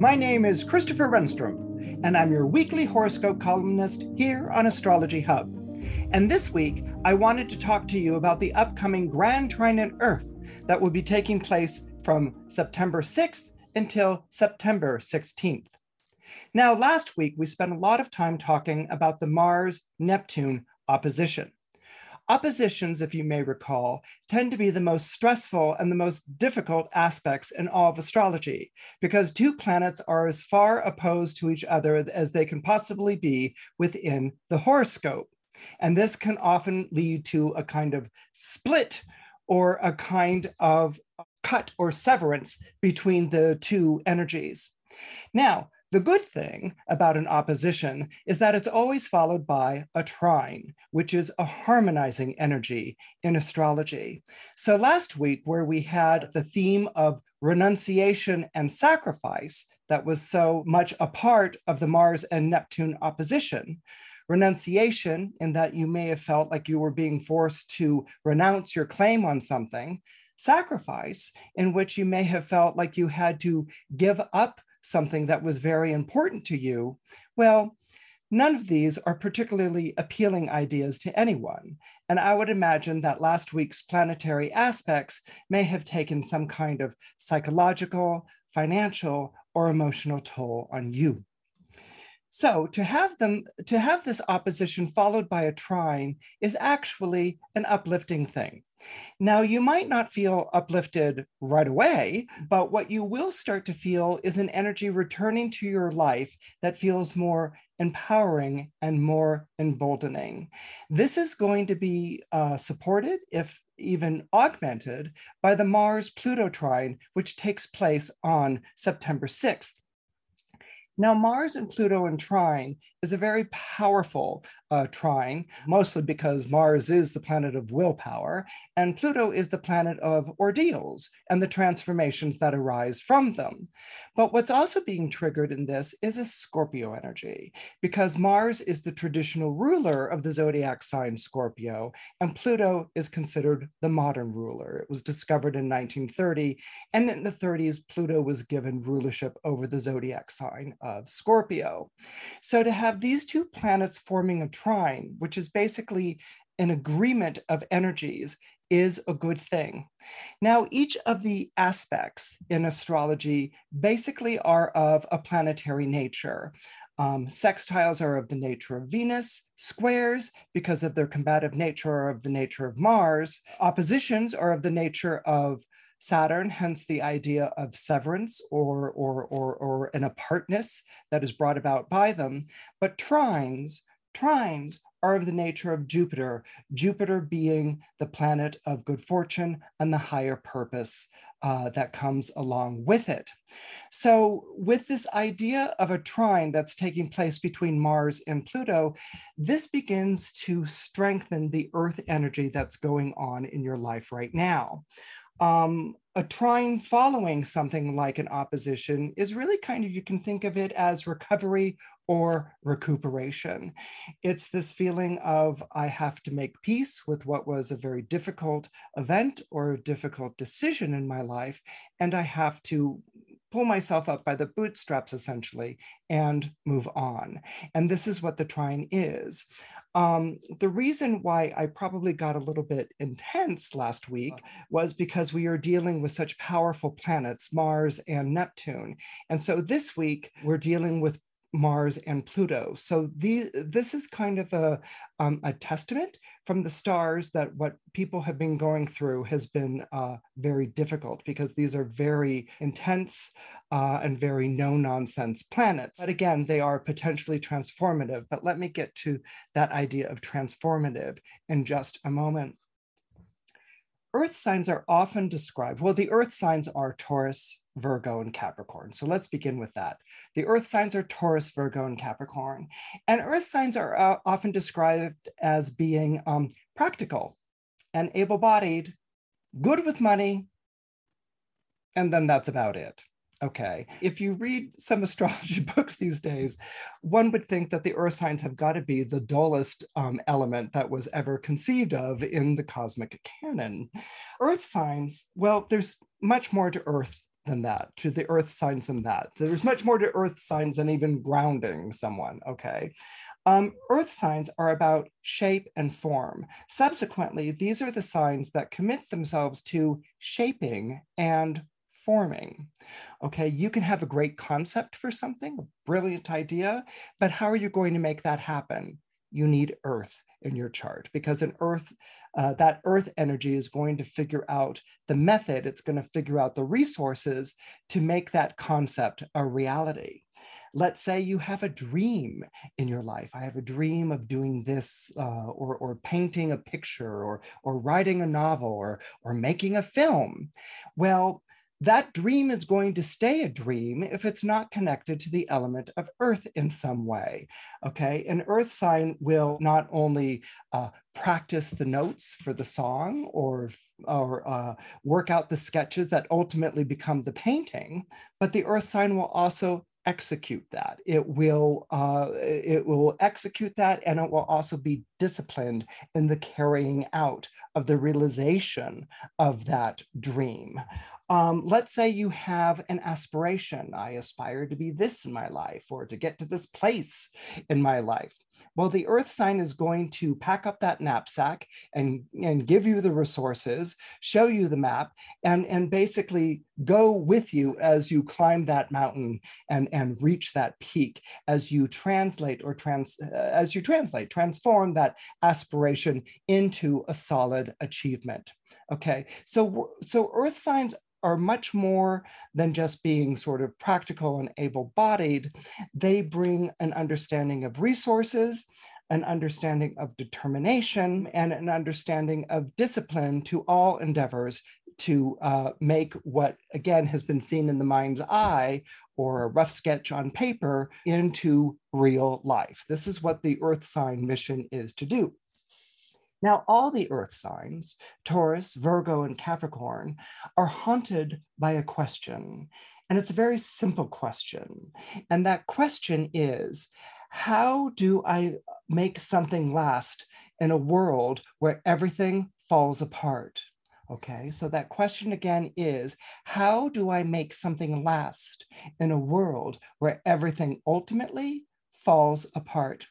My name is Christopher Renstrom, and I'm your weekly horoscope columnist here on Astrology Hub. And this week, I wanted to talk to you about the upcoming Grand Trine in Earth that will be taking place from September 6th until September 16th. Now, last week, we spent a lot of time talking about the Mars Neptune opposition. Oppositions, if you may recall, tend to be the most stressful and the most difficult aspects in all of astrology because two planets are as far opposed to each other as they can possibly be within the horoscope. And this can often lead to a kind of split or a kind of cut or severance between the two energies. Now, the good thing about an opposition is that it's always followed by a trine, which is a harmonizing energy in astrology. So last week, where we had the theme of renunciation and sacrifice that was so much a part of the Mars and Neptune opposition, renunciation, in that you may have felt like you were being forced to renounce your claim on something, sacrifice, in which you may have felt like you had to give up something that was very important to you, well, none of these are particularly appealing ideas to anyone. And I would imagine that last week's planetary aspects may have taken some kind of psychological, financial, or emotional toll on you. So to have them to have this opposition followed by a trine is actually an uplifting thing. Now you might not feel uplifted right away, but what you will start to feel is an energy returning to your life that feels more empowering and more emboldening. This is going to be uh, supported, if even augmented, by the Mars Pluto trine, which takes place on September 6th. Now, Mars and Pluto in trine is a very powerful uh, trine, mostly because Mars is the planet of willpower, and Pluto is the planet of ordeals and the transformations that arise from them. But what's also being triggered in this is a Scorpio energy, because Mars is the traditional ruler of the zodiac sign Scorpio, and Pluto is considered the modern ruler. It was discovered in 1930, and in the 30s, Pluto was given rulership over the zodiac sign of Scorpio. So to have these two planets forming a trine, which is basically an agreement of energies, is a good thing. Now, each of the aspects in astrology basically are of a planetary nature. Um, sextiles are of the nature of Venus, squares, because of their combative nature, are of the nature of Mars, oppositions are of the nature of Saturn, hence the idea of severance or, or, or, or an apartness that is brought about by them. But trines, trines are of the nature of Jupiter, Jupiter being the planet of good fortune and the higher purpose uh, that comes along with it. So, with this idea of a trine that's taking place between Mars and Pluto, this begins to strengthen the Earth energy that's going on in your life right now um, a trine following something like an opposition is really kind of, you can think of it as recovery or recuperation. It's this feeling of, I have to make peace with what was a very difficult event or a difficult decision in my life, and I have to pull myself up by the bootstraps essentially and move on. And this is what the trine is. Um, the reason why I probably got a little bit intense last week was because we are dealing with such powerful planets, Mars and Neptune. And so this week, we're dealing with Mars and Pluto. So the, this is kind of a, um, a testament from the stars that what people have been going through has been uh, very difficult because these are very intense uh, and very no nonsense planets. But again, they are potentially transformative. But let me get to that idea of transformative in just a moment. Earth signs are often described, well, the Earth signs are Taurus, Virgo, and Capricorn. So let's begin with that. The Earth signs are Taurus, Virgo, and Capricorn. And Earth signs are uh, often described as being um, practical and able bodied, good with money, and then that's about it. Okay. If you read some astrology books these days, one would think that the earth signs have got to be the dullest um, element that was ever conceived of in the cosmic canon. Earth signs, well, there's much more to earth than that, to the earth signs than that. There's much more to earth signs than even grounding someone. Okay. Um, earth signs are about shape and form. Subsequently, these are the signs that commit themselves to shaping and forming. Okay, you can have a great concept for something, a brilliant idea, but how are you going to make that happen? You need earth in your chart because an earth, uh, that earth energy is going to figure out the method, it's going to figure out the resources to make that concept a reality. Let's say you have a dream in your life. I have a dream of doing this, uh, or, or painting a picture, or, or writing a novel, or, or making a film. Well, that dream is going to stay a dream if it's not connected to the element of earth in some way. Okay, an earth sign will not only uh, practice the notes for the song or or uh, work out the sketches that ultimately become the painting, but the earth sign will also execute that. It will uh, it will execute that, and it will also be disciplined in the carrying out of the realization of that dream. Um, let's say you have an aspiration. I aspire to be this in my life or to get to this place in my life. Well, the earth sign is going to pack up that knapsack and, and give you the resources, show you the map, and, and basically go with you as you climb that mountain and, and reach that peak, as you translate or trans, uh, as you translate, transform that aspiration into a solid achievement. Okay, so, so earth signs are much more than just being sort of practical and able bodied. They bring an understanding of resources, an understanding of determination, and an understanding of discipline to all endeavors to uh, make what, again, has been seen in the mind's eye or a rough sketch on paper into real life. This is what the Earth sign mission is to do. Now, all the earth signs, Taurus, Virgo, and Capricorn, are haunted by a question. And it's a very simple question. And that question is how do I make something last in a world where everything falls apart? Okay, so that question again is how do I make something last in a world where everything ultimately falls apart?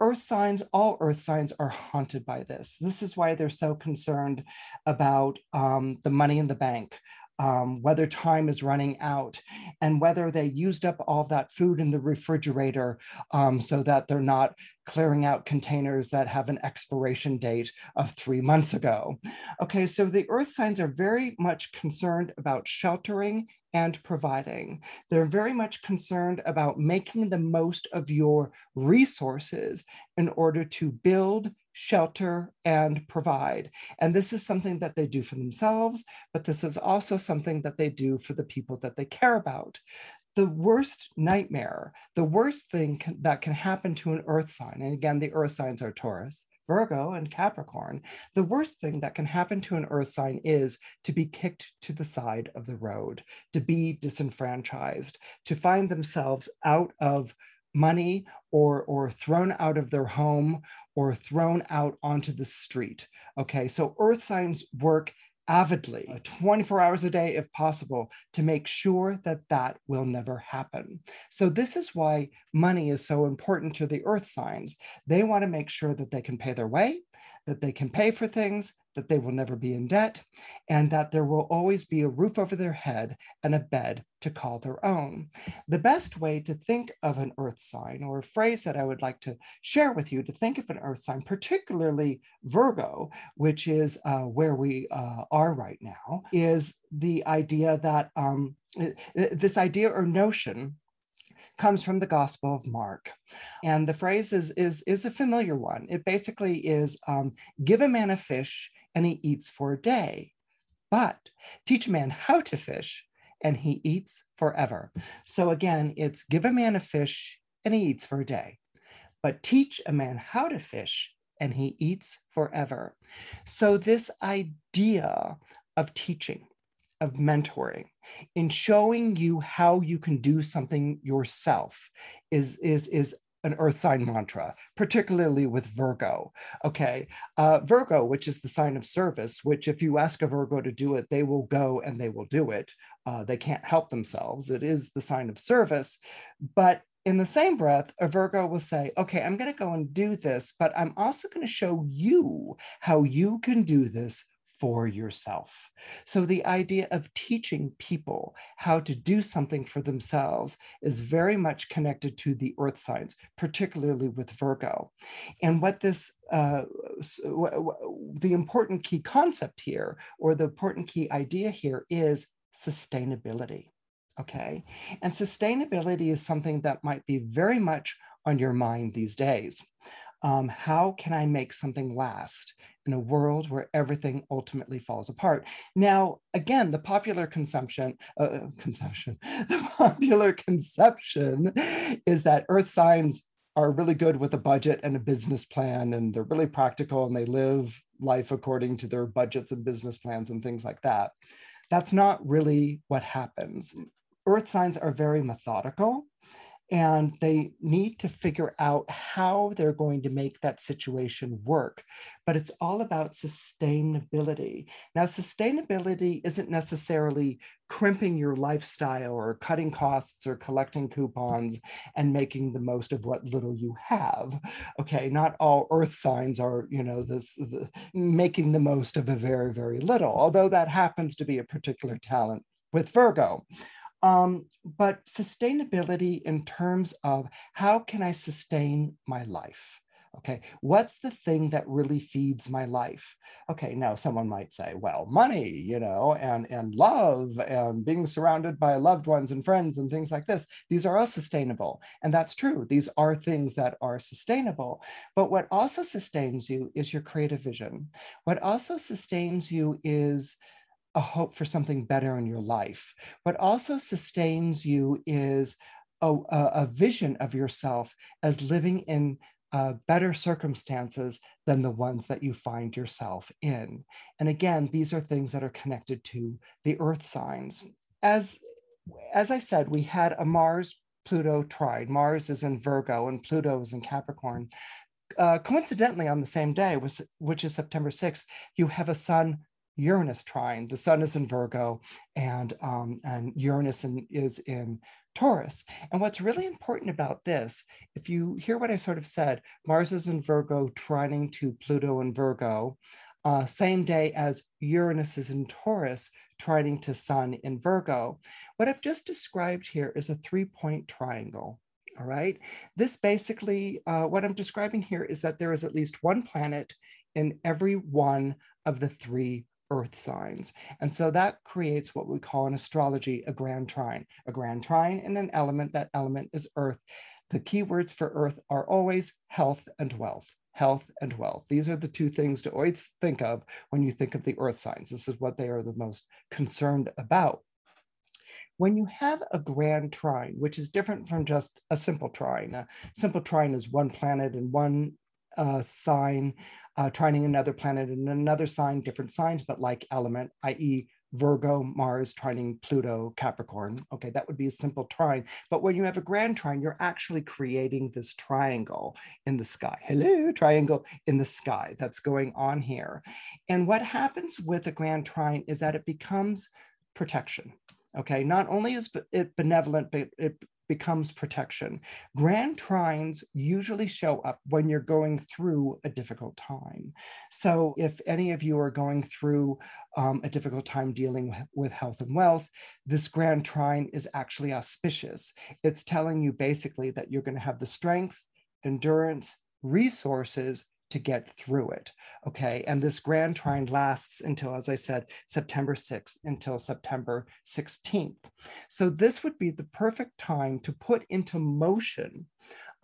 Earth signs, all earth signs are haunted by this. This is why they're so concerned about um, the money in the bank, um, whether time is running out, and whether they used up all that food in the refrigerator um, so that they're not clearing out containers that have an expiration date of three months ago. Okay, so the earth signs are very much concerned about sheltering and providing. They're very much concerned about making the most of your resources in order to build, shelter, and provide. And this is something that they do for themselves, but this is also something that they do for the people that they care about the worst nightmare, the worst thing can, that can happen to an earth sign, and again, the earth signs are Taurus, Virgo, and Capricorn, the worst thing that can happen to an earth sign is to be kicked to the side of the road, to be disenfranchised, to find themselves out of money or or thrown out of their home or thrown out onto the street okay? So earth signs work avidly uh, 24 hours a day if possible to make sure that that will never happen. So this is why money is so important to the earth signs. They want to make sure that they can pay their way that they can pay for things, that they will never be in debt, and that there will always be a roof over their head and a bed to call their own. The best way to think of an earth sign, or a phrase that I would like to share with you to think of an earth sign, particularly Virgo, which is uh, where we uh, are right now, is the idea that um, this idea or notion comes from the Gospel of Mark. And the phrase is, is, is a familiar one. It basically is um, give a man a fish and he eats for a day. But teach a man how to fish, and he eats forever. So again, it's give a man a fish, and he eats for a day. But teach a man how to fish, and he eats forever. So, this idea of teaching, of mentoring, in showing you how you can do something yourself is, is, is an earth sign mantra, particularly with Virgo. Okay. Uh, Virgo, which is the sign of service, which if you ask a Virgo to do it, they will go and they will do it. Uh, they can't help themselves. It is the sign of service. But in the same breath, a Virgo will say, okay, I'm going to go and do this, but I'm also going to show you how you can do this for yourself. So, the idea of teaching people how to do something for themselves is very much connected to the earth signs, particularly with Virgo. And what this, uh, the important key concept here, or the important key idea here is sustainability. Okay. And sustainability is something that might be very much on your mind these days. Um, how can I make something last in a world where everything ultimately falls apart? Now, again, the popular consumption, uh, uh consumption, the popular conception is that earth signs are really good with a budget and a business plan, and they're really practical and they live life according to their budgets and business plans and things like that. That's not really what happens earth signs are very methodical and they need to figure out how they're going to make that situation work. But it's all about sustainability. Now, sustainability isn't necessarily crimping your lifestyle or cutting costs or collecting coupons and making the most of what little you have. Okay, not all earth signs are, you know, this the, making the most of a very, very little, although that happens to be a particular talent with Virgo. Um, but sustainability in terms of how can I sustain my life? Okay, what's the thing that really feeds my life? Okay, now someone might say, well, money, you know, and, and love and being surrounded by loved ones and friends and things like this. These are all sustainable. And that's true. These are things that are sustainable. But what also sustains you is your creative vision. What also sustains you is a hope for something better in your life. What also sustains you is a, a vision of yourself as living in uh, better circumstances than the ones that you find yourself in. And again, these are things that are connected to the earth signs. As, as I said, we had a Mars Pluto trine. Mars is in Virgo and Pluto is in Capricorn. Uh, coincidentally, on the same day, which is September 6th, you have a Sun Uranus trine. The sun is in Virgo and, um, and Uranus in, is in Taurus. And what's really important about this, if you hear what I sort of said, Mars is in Virgo, trining to Pluto in Virgo, uh, same day as Uranus is in Taurus, trining to Sun in Virgo. What I've just described here is a three point triangle. All right. This basically, uh, what I'm describing here is that there is at least one planet in every one of the three earth signs. And so that creates what we call in astrology a grand trine, a grand trine and an element. That element is earth. The key words for earth are always health and wealth. Health and wealth. These are the two things to always think of when you think of the earth signs. This is what they are the most concerned about. When you have a grand trine, which is different from just a simple trine, a simple trine is one planet and one uh, sign uh, trining another planet in another sign, different signs, but like element, i.e. Virgo, Mars, trining Pluto, Capricorn. Okay, that would be a simple trine. But when you have a grand trine, you're actually creating this triangle in the sky. Hello, triangle in the sky that's going on here. And what happens with a grand trine is that it becomes protection. Okay, not only is it benevolent, but it becomes protection. Grand trines usually show up when you're going through a difficult time. So, if any of you are going through um, a difficult time dealing with health and wealth, this grand trine is actually auspicious. It's telling you basically that you're going to have the strength, endurance, resources to get through it. Okay. And this grand trine lasts until, as I said, September 6th until September 16th. So this would be the perfect time to put into motion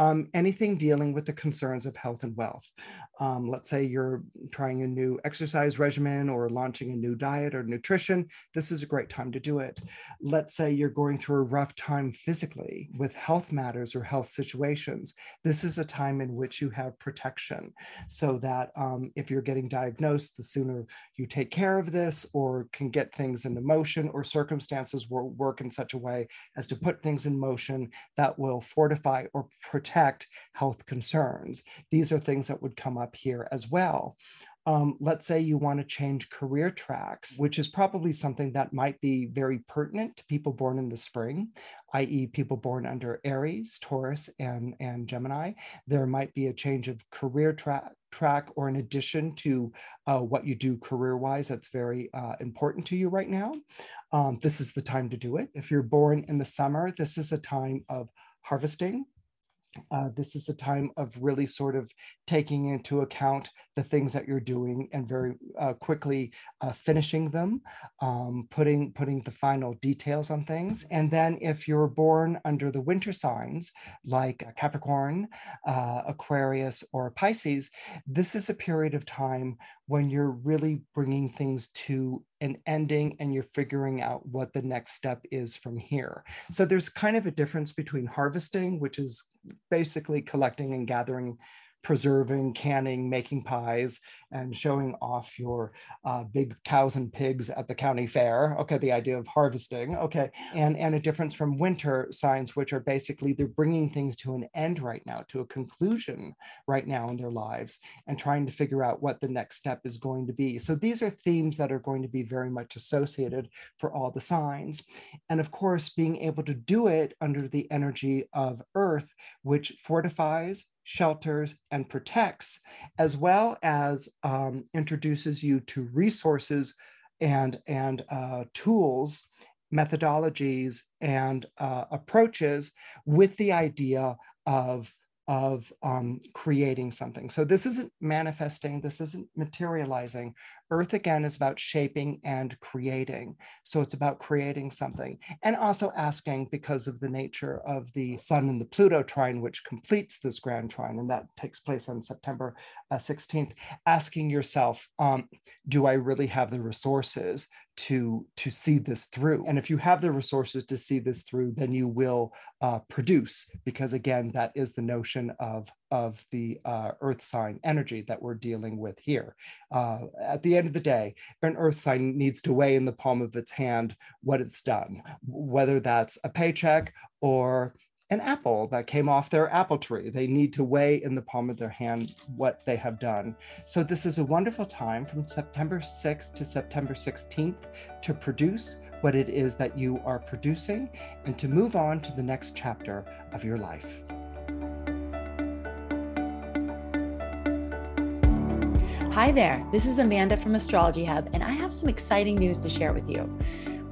um, anything dealing with the concerns of health and wealth. Um, let's say you're trying a new exercise regimen or launching a new diet or nutrition, this is a great time to do it. Let's say you're going through a rough time physically with health matters or health situations, this is a time in which you have protection so that um, if you're getting diagnosed, the sooner you take care of this or can get things into motion or circumstances will work in such a way as to put things in motion that will fortify or protect health concerns. These are things that would come up here as well. Um, let's say you want to change career tracks, which is probably something that might be very pertinent to people born in the spring, i.e., people born under Aries, Taurus, and, and Gemini. There might be a change of career track track or in addition to uh, what you do career wise that's very uh, important to you right now um, this is the time to do it if you're born in the summer this is a time of harvesting uh, this is a time of really sort of taking into account the things that you're doing and very uh, quickly uh, finishing them, um, putting putting the final details on things. And then if you're born under the winter signs like Capricorn, uh, Aquarius, or Pisces, this is a period of time when you're really bringing things to an ending and you're figuring out what the next step is from here. So there's kind of a difference between harvesting, which is basically collecting and gathering preserving, canning, making pies, and showing off your uh, big cows and pigs at the county fair. Okay, the idea of harvesting. Okay, and and a difference from winter signs, which are basically they're bringing things to an end right now, to a conclusion right now in their lives, and trying to figure out what the next step is going to be. So these are themes that are going to be very much associated for all the signs, and of course, being able to do it under the energy of Earth, which fortifies shelters, and protects, as well as um, introduces you to resources and, and uh, tools, methodologies, and uh, approaches with the idea of of um, creating something. So this isn't manifesting, this isn't materializing. Earth again is about shaping and creating. So it's about creating something and also asking because of the nature of the Sun and the Pluto trine, which completes this grand trine, and that takes place on September uh, 16th, asking yourself, um, do I really have the resources to to see this through. And if you have the resources to see this through then you will uh, produce because again that is the notion of of the uh, earth sign energy that we're dealing with here. Uh, at the end of the day an earth sign needs to weigh in the palm of its hand what it's done whether that's a paycheck or an apple that came off their apple tree. They need to weigh in the palm of their hand what they have done. So, this is a wonderful time from September 6th to September 16th to produce what it is that you are producing and to move on to the next chapter of your life. Hi there, this is Amanda from Astrology Hub, and I have some exciting news to share with you.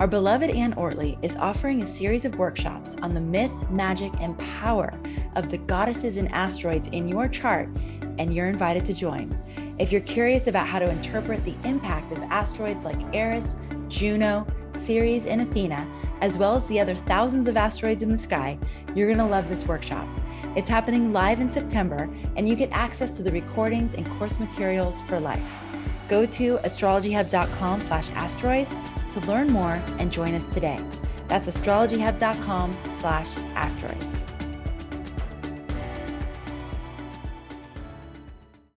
Our beloved Anne Ortelee is offering a series of workshops on the myth, magic, and power of the goddesses and asteroids in your chart, and you're invited to join. If you're curious about how to interpret the impact of asteroids like Eris, Juno, Ceres, and Athena, as well as the other thousands of asteroids in the sky, you're going to love this workshop. It's happening live in September, and you get access to the recordings and course materials for life. Go to astrologyhub.com slash asteroids to learn more and join us today. That's astrologyhub.com slash asteroids.